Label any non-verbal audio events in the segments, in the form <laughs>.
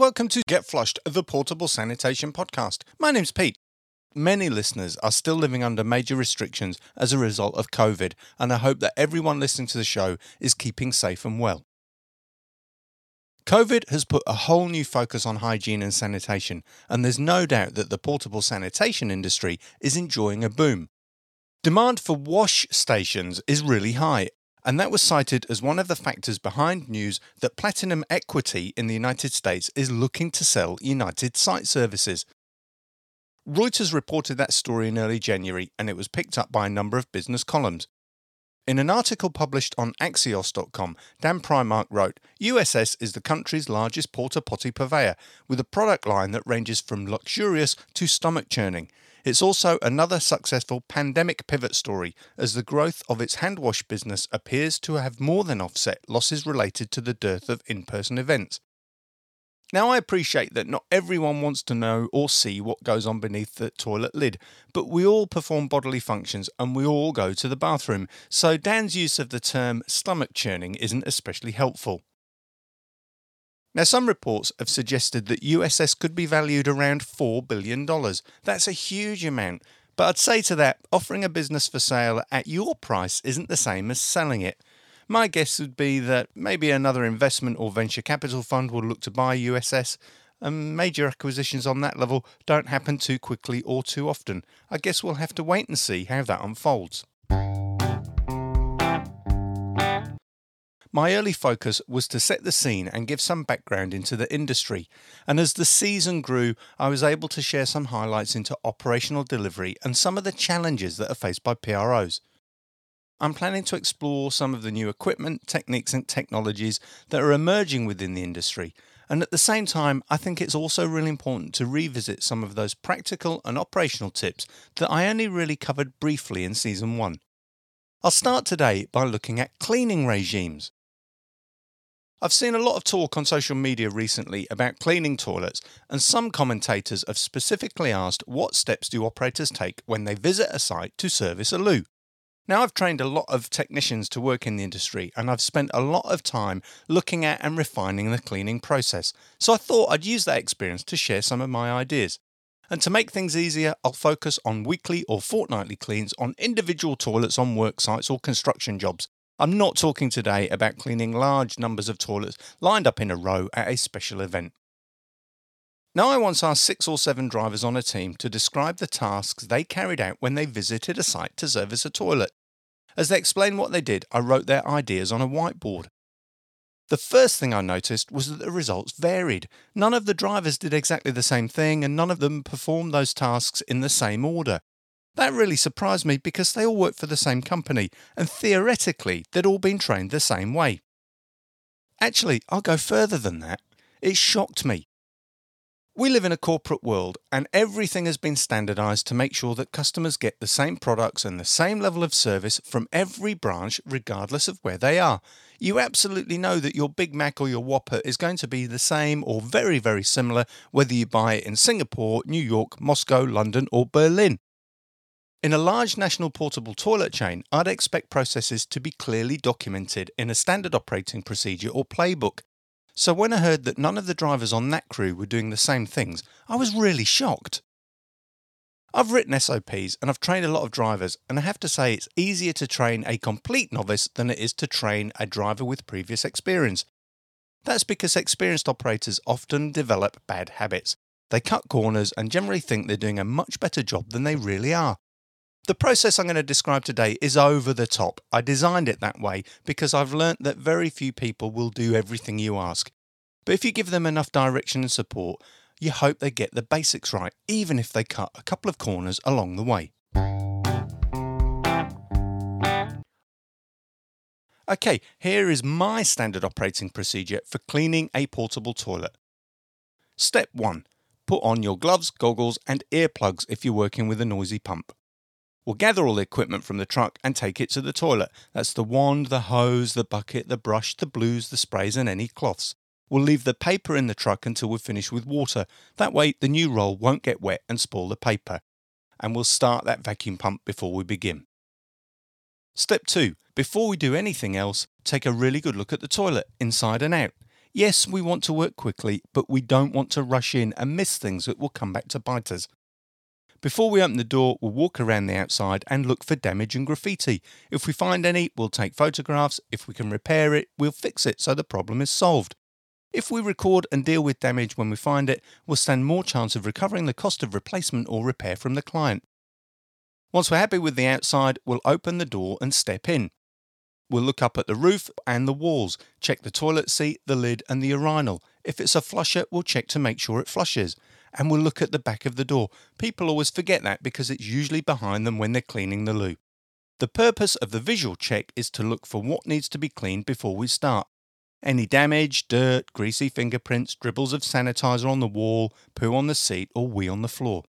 welcome to Get Flushed, the portable sanitation podcast. My name's Pete. Many listeners are still living under major restrictions as a result of COVID, and I hope that everyone listening to the show is keeping safe and well. COVID has put a whole new focus on hygiene and sanitation, and there's no doubt that the portable sanitation industry is enjoying a boom. Demand for wash stations is really high, and that was cited as one of the factors behind news that Platinum Equity in the United States is looking to sell United Site Services. Reuters reported that story in early January, and it was picked up by a number of business columns. In an article published on Axios.com, Dan Primack wrote USS is the country's largest porta potty purveyor, with a product line that ranges from luxurious to stomach churning. It's also another successful pandemic pivot story, as the growth of its hand wash business appears to have more than offset losses related to the dearth of in person events. Now, I appreciate that not everyone wants to know or see what goes on beneath the toilet lid, but we all perform bodily functions and we all go to the bathroom, so Dan's use of the term stomach churning isn't especially helpful. Now, some reports have suggested that USS could be valued around $4 billion. That's a huge amount. But I'd say to that, offering a business for sale at your price isn't the same as selling it. My guess would be that maybe another investment or venture capital fund will look to buy USS, and major acquisitions on that level don't happen too quickly or too often. I guess we'll have to wait and see how that unfolds. My early focus was to set the scene and give some background into the industry, and as the season grew, I was able to share some highlights into operational delivery and some of the challenges that are faced by PROs. I'm planning to explore some of the new equipment, techniques, and technologies that are emerging within the industry. And at the same time, I think it's also really important to revisit some of those practical and operational tips that I only really covered briefly in season one. I'll start today by looking at cleaning regimes. I've seen a lot of talk on social media recently about cleaning toilets, and some commentators have specifically asked what steps do operators take when they visit a site to service a loo. Now, I've trained a lot of technicians to work in the industry, and I've spent a lot of time looking at and refining the cleaning process, so I thought I'd use that experience to share some of my ideas. And to make things easier, I'll focus on weekly or fortnightly cleans on individual toilets on work sites or construction jobs, I'm not talking today about cleaning large numbers of toilets lined up in a row at a special event. Now, I once asked six or seven drivers on a team to describe the tasks they carried out when they visited a site to service a toilet. As they explained what they did, I wrote their ideas on a whiteboard. The first thing I noticed was that the results varied. None of the drivers did exactly the same thing, and none of them performed those tasks in the same order. That really surprised me because they all work for the same company, and theoretically, they'd all been trained the same way. Actually, I'll go further than that. It shocked me. We live in a corporate world, and everything has been standardized to make sure that customers get the same products and the same level of service from every branch, regardless of where they are. You absolutely know that your Big Mac or your Whopper is going to be the same or very, very similar whether you buy it in Singapore, New York, Moscow, London, or Berlin. In a large national portable toilet chain, I'd expect processes to be clearly documented in a standard operating procedure or playbook. So when I heard that none of the drivers on that crew were doing the same things, I was really shocked. I've written SOPs and I've trained a lot of drivers, and I have to say it's easier to train a complete novice than it is to train a driver with previous experience. That's because experienced operators often develop bad habits. They cut corners and generally think they're doing a much better job than they really are. The process I'm going to describe today is over the top. I designed it that way because I've learnt that very few people will do everything you ask. But if you give them enough direction and support, you hope they get the basics right, even if they cut a couple of corners along the way. Okay, here is my standard operating procedure for cleaning a portable toilet. Step 1 Put on your gloves, goggles, and earplugs if you're working with a noisy pump. We'll gather all the equipment from the truck and take it to the toilet. That's the wand, the hose, the bucket, the brush, the blues, the sprays, and any cloths. We'll leave the paper in the truck until we're finished with water. That way, the new roll won't get wet and spoil the paper. And we'll start that vacuum pump before we begin. Step 2. Before we do anything else, take a really good look at the toilet, inside and out. Yes, we want to work quickly, but we don't want to rush in and miss things that will come back to bite us. Before we open the door, we'll walk around the outside and look for damage and graffiti. If we find any, we'll take photographs. If we can repair it, we'll fix it so the problem is solved. If we record and deal with damage when we find it, we'll stand more chance of recovering the cost of replacement or repair from the client. Once we're happy with the outside, we'll open the door and step in. We'll look up at the roof and the walls, check the toilet seat, the lid, and the urinal. If it's a flusher, we'll check to make sure it flushes. And we'll look at the back of the door. People always forget that because it's usually behind them when they're cleaning the loo. The purpose of the visual check is to look for what needs to be cleaned before we start. Any damage, dirt, greasy fingerprints, dribbles of sanitizer on the wall, poo on the seat, or wee on the floor.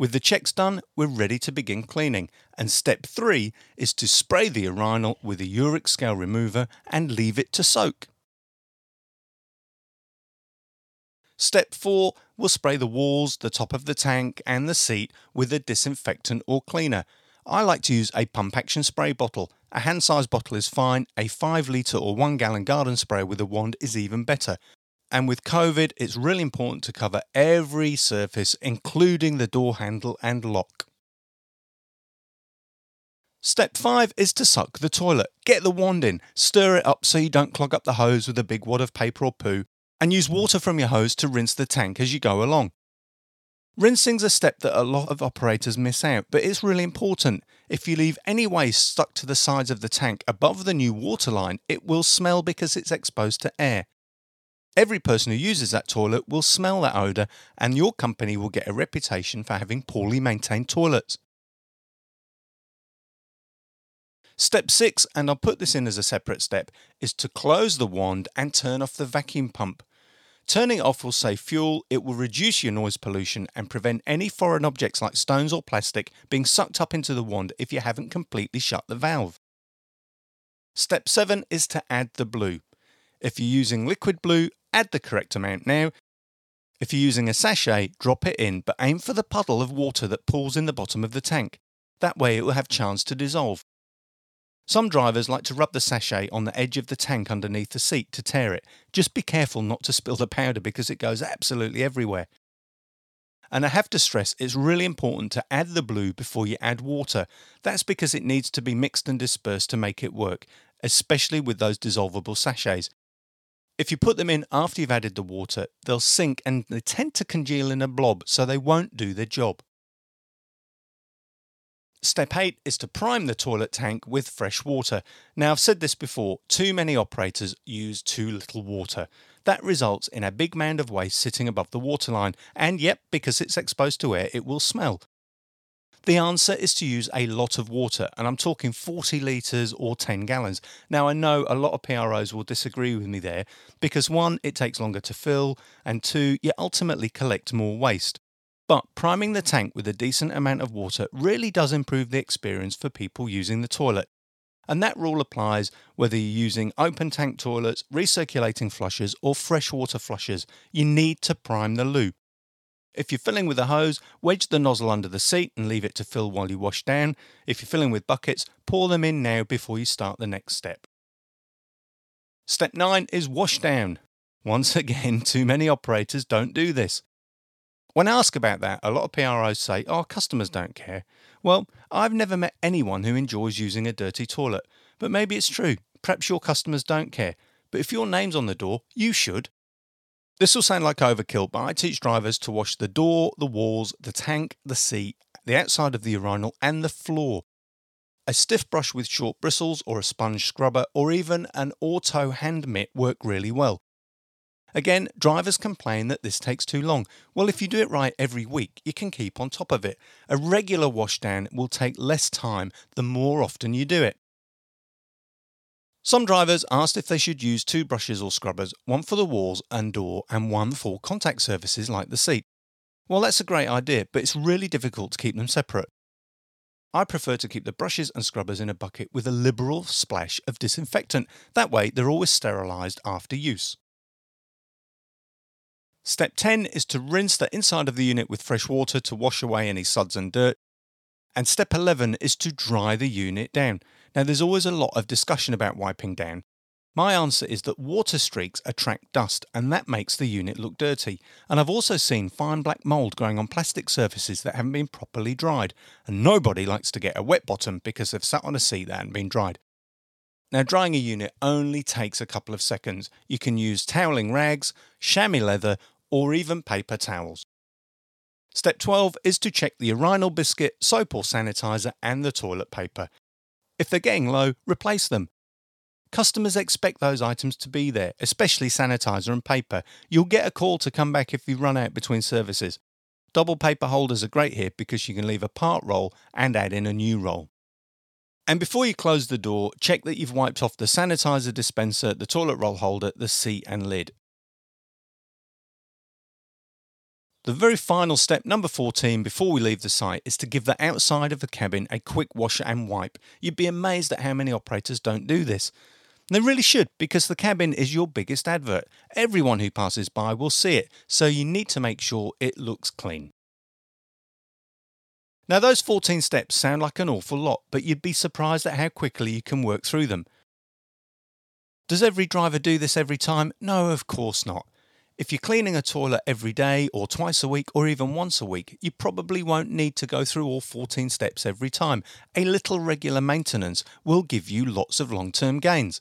With the checks done, we're ready to begin cleaning. And step three is to spray the urinal with a uric scale remover and leave it to soak. Step four, we'll spray the walls, the top of the tank, and the seat with a disinfectant or cleaner. I like to use a pump action spray bottle. A hand sized bottle is fine, a 5 litre or 1 gallon garden sprayer with a wand is even better. And with COVID, it's really important to cover every surface, including the door handle and lock. Step 5 is to suck the toilet. Get the wand in, stir it up so you don't clog up the hose with a big wad of paper or poo, and use water from your hose to rinse the tank as you go along. Rinsing's a step that a lot of operators miss out, but it's really important. If you leave any waste stuck to the sides of the tank above the new water line, it will smell because it's exposed to air. Every person who uses that toilet will smell that odour, and your company will get a reputation for having poorly maintained toilets. Step 6, and I'll put this in as a separate step, is to close the wand and turn off the vacuum pump. Turning off will save fuel, it will reduce your noise pollution and prevent any foreign objects like stones or plastic being sucked up into the wand if you haven't completely shut the valve. Step 7 is to add the blue. If you're using liquid blue, add the correct amount now. If you're using a sachet, drop it in, but aim for the puddle of water that pools in the bottom of the tank. That way it will have chance to dissolve. Some drivers like to rub the sachet on the edge of the tank underneath the seat to tear it. Just be careful not to spill the powder because it goes absolutely everywhere. And I have to stress it's really important to add the blue before you add water. That's because it needs to be mixed and dispersed to make it work, especially with those dissolvable sachets. If you put them in after you've added the water, they'll sink and they tend to congeal in a blob, so they won't do their job. Step 8 is to prime the toilet tank with fresh water. Now, I've said this before too many operators use too little water. That results in a big mound of waste sitting above the waterline, and yep, because it's exposed to air, it will smell. The answer is to use a lot of water, and I'm talking 40 litres or 10 gallons. Now, I know a lot of PROs will disagree with me there because one, it takes longer to fill, and two, you ultimately collect more waste. But priming the tank with a decent amount of water really does improve the experience for people using the toilet. And that rule applies whether you're using open tank toilets, recirculating flushers, or freshwater flushers. You need to prime the loop. If you're filling with a hose, wedge the nozzle under the seat and leave it to fill while you wash down. If you're filling with buckets, pour them in now before you start the next step. Step 9 is wash down. Once <laughs> again, too many operators don't do this. When I ask about that, a lot of PROs say, oh, customers don't care. Well, I've never met anyone who enjoys using a dirty toilet, but maybe it's true. Perhaps your customers don't care. But if your name's on the door, you should. This will sound like overkill, but I teach drivers to wash the door, the walls, the tank, the seat, the outside of the urinal, and the floor. A stiff brush with short bristles, or a sponge scrubber, or even an auto hand mitt work really well. Again, drivers complain that this takes too long. Well, if you do it right every week, you can keep on top of it. A regular washdown will take less time the more often you do it. Some drivers asked if they should use two brushes or scrubbers, one for the walls and door, and one for contact surfaces like the seat. Well, that's a great idea, but it's really difficult to keep them separate. I prefer to keep the brushes and scrubbers in a bucket with a liberal splash of disinfectant. That way, they're always sterilised after use. Step 10 is to rinse the inside of the unit with fresh water to wash away any suds and dirt. And step 11 is to dry the unit down. Now, there's always a lot of discussion about wiping down. My answer is that water streaks attract dust and that makes the unit look dirty. And I've also seen fine black mould growing on plastic surfaces that haven't been properly dried. And nobody likes to get a wet bottom because they've sat on a seat that hasn't been dried. Now, drying a unit only takes a couple of seconds. You can use toweling rags, chamois leather, or even paper towels. Step 12 is to check the urinal biscuit, soap or sanitizer, and the toilet paper. If they're getting low, replace them. Customers expect those items to be there, especially sanitizer and paper. You'll get a call to come back if you run out between services. Double paper holders are great here because you can leave a part roll and add in a new roll. And before you close the door, check that you've wiped off the sanitizer dispenser, the toilet roll holder, the seat, and lid. The very final step, number 14, before we leave the site, is to give the outside of the cabin a quick wash and wipe. You'd be amazed at how many operators don't do this. They really should, because the cabin is your biggest advert. Everyone who passes by will see it, so you need to make sure it looks clean. Now, those 14 steps sound like an awful lot, but you'd be surprised at how quickly you can work through them. Does every driver do this every time? No, of course not. If you're cleaning a toilet every day or twice a week or even once a week, you probably won't need to go through all 14 steps every time. A little regular maintenance will give you lots of long term gains.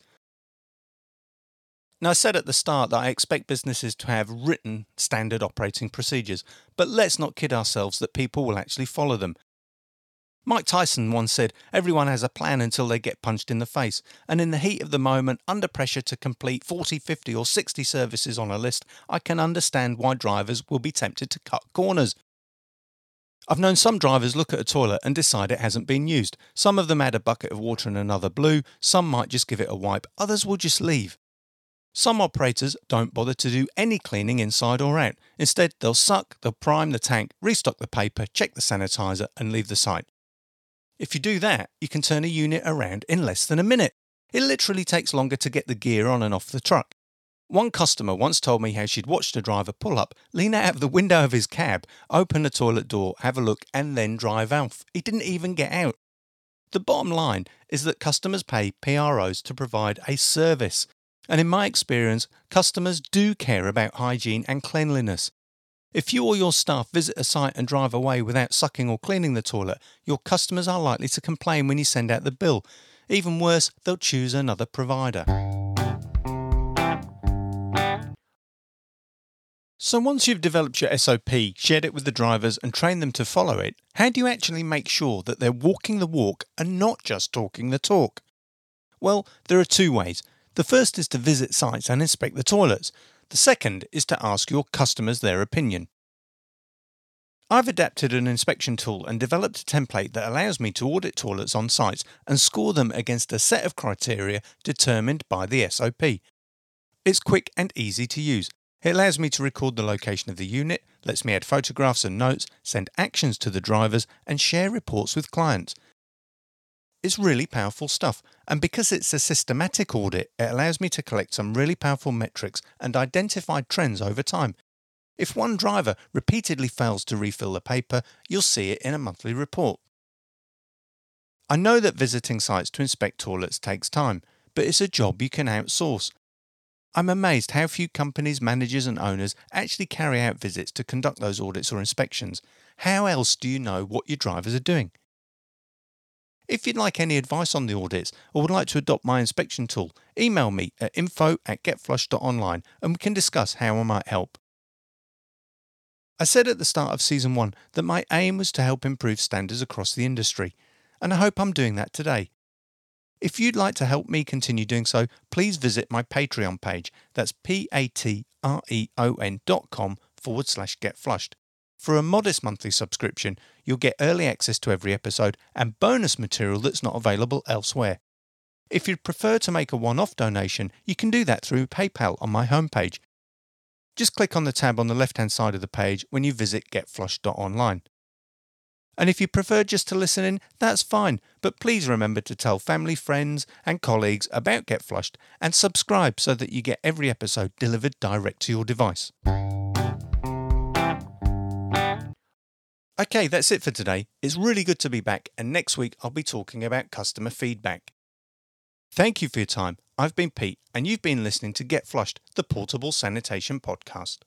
Now, I said at the start that I expect businesses to have written standard operating procedures, but let's not kid ourselves that people will actually follow them. Mike Tyson once said, Everyone has a plan until they get punched in the face, and in the heat of the moment, under pressure to complete 40, 50, or 60 services on a list, I can understand why drivers will be tempted to cut corners. I've known some drivers look at a toilet and decide it hasn't been used. Some of them add a bucket of water and another blue, some might just give it a wipe, others will just leave. Some operators don't bother to do any cleaning inside or out. Instead, they'll suck, they'll prime the tank, restock the paper, check the sanitizer, and leave the site. If you do that, you can turn a unit around in less than a minute. It literally takes longer to get the gear on and off the truck. One customer once told me how she'd watched a driver pull up, lean out of the window of his cab, open the toilet door, have a look, and then drive off. He didn't even get out. The bottom line is that customers pay PROs to provide a service. And in my experience, customers do care about hygiene and cleanliness. If you or your staff visit a site and drive away without sucking or cleaning the toilet, your customers are likely to complain when you send out the bill. Even worse, they'll choose another provider. So, once you've developed your SOP, shared it with the drivers, and trained them to follow it, how do you actually make sure that they're walking the walk and not just talking the talk? Well, there are two ways. The first is to visit sites and inspect the toilets. The second is to ask your customers their opinion. I've adapted an inspection tool and developed a template that allows me to audit toilets on sites and score them against a set of criteria determined by the SOP. It's quick and easy to use. It allows me to record the location of the unit, lets me add photographs and notes, send actions to the drivers, and share reports with clients. It's really powerful stuff. And because it's a systematic audit, it allows me to collect some really powerful metrics and identify trends over time. If one driver repeatedly fails to refill the paper, you'll see it in a monthly report. I know that visiting sites to inspect toilets takes time, but it's a job you can outsource. I'm amazed how few companies, managers, and owners actually carry out visits to conduct those audits or inspections. How else do you know what your drivers are doing? If you'd like any advice on the audits or would like to adopt my inspection tool, email me at info at getflushed.online and we can discuss how I might help. I said at the start of season one that my aim was to help improve standards across the industry, and I hope I'm doing that today. If you'd like to help me continue doing so, please visit my Patreon page. That's p a t r e o n dot com forward slash getflushed. For a modest monthly subscription, you'll get early access to every episode and bonus material that's not available elsewhere. If you'd prefer to make a one off donation, you can do that through PayPal on my homepage. Just click on the tab on the left hand side of the page when you visit getflushed.online. And if you prefer just to listen in, that's fine, but please remember to tell family, friends, and colleagues about Get Flushed and subscribe so that you get every episode delivered direct to your device. Okay, that's it for today. It's really good to be back, and next week I'll be talking about customer feedback. Thank you for your time. I've been Pete, and you've been listening to Get Flushed, the portable sanitation podcast.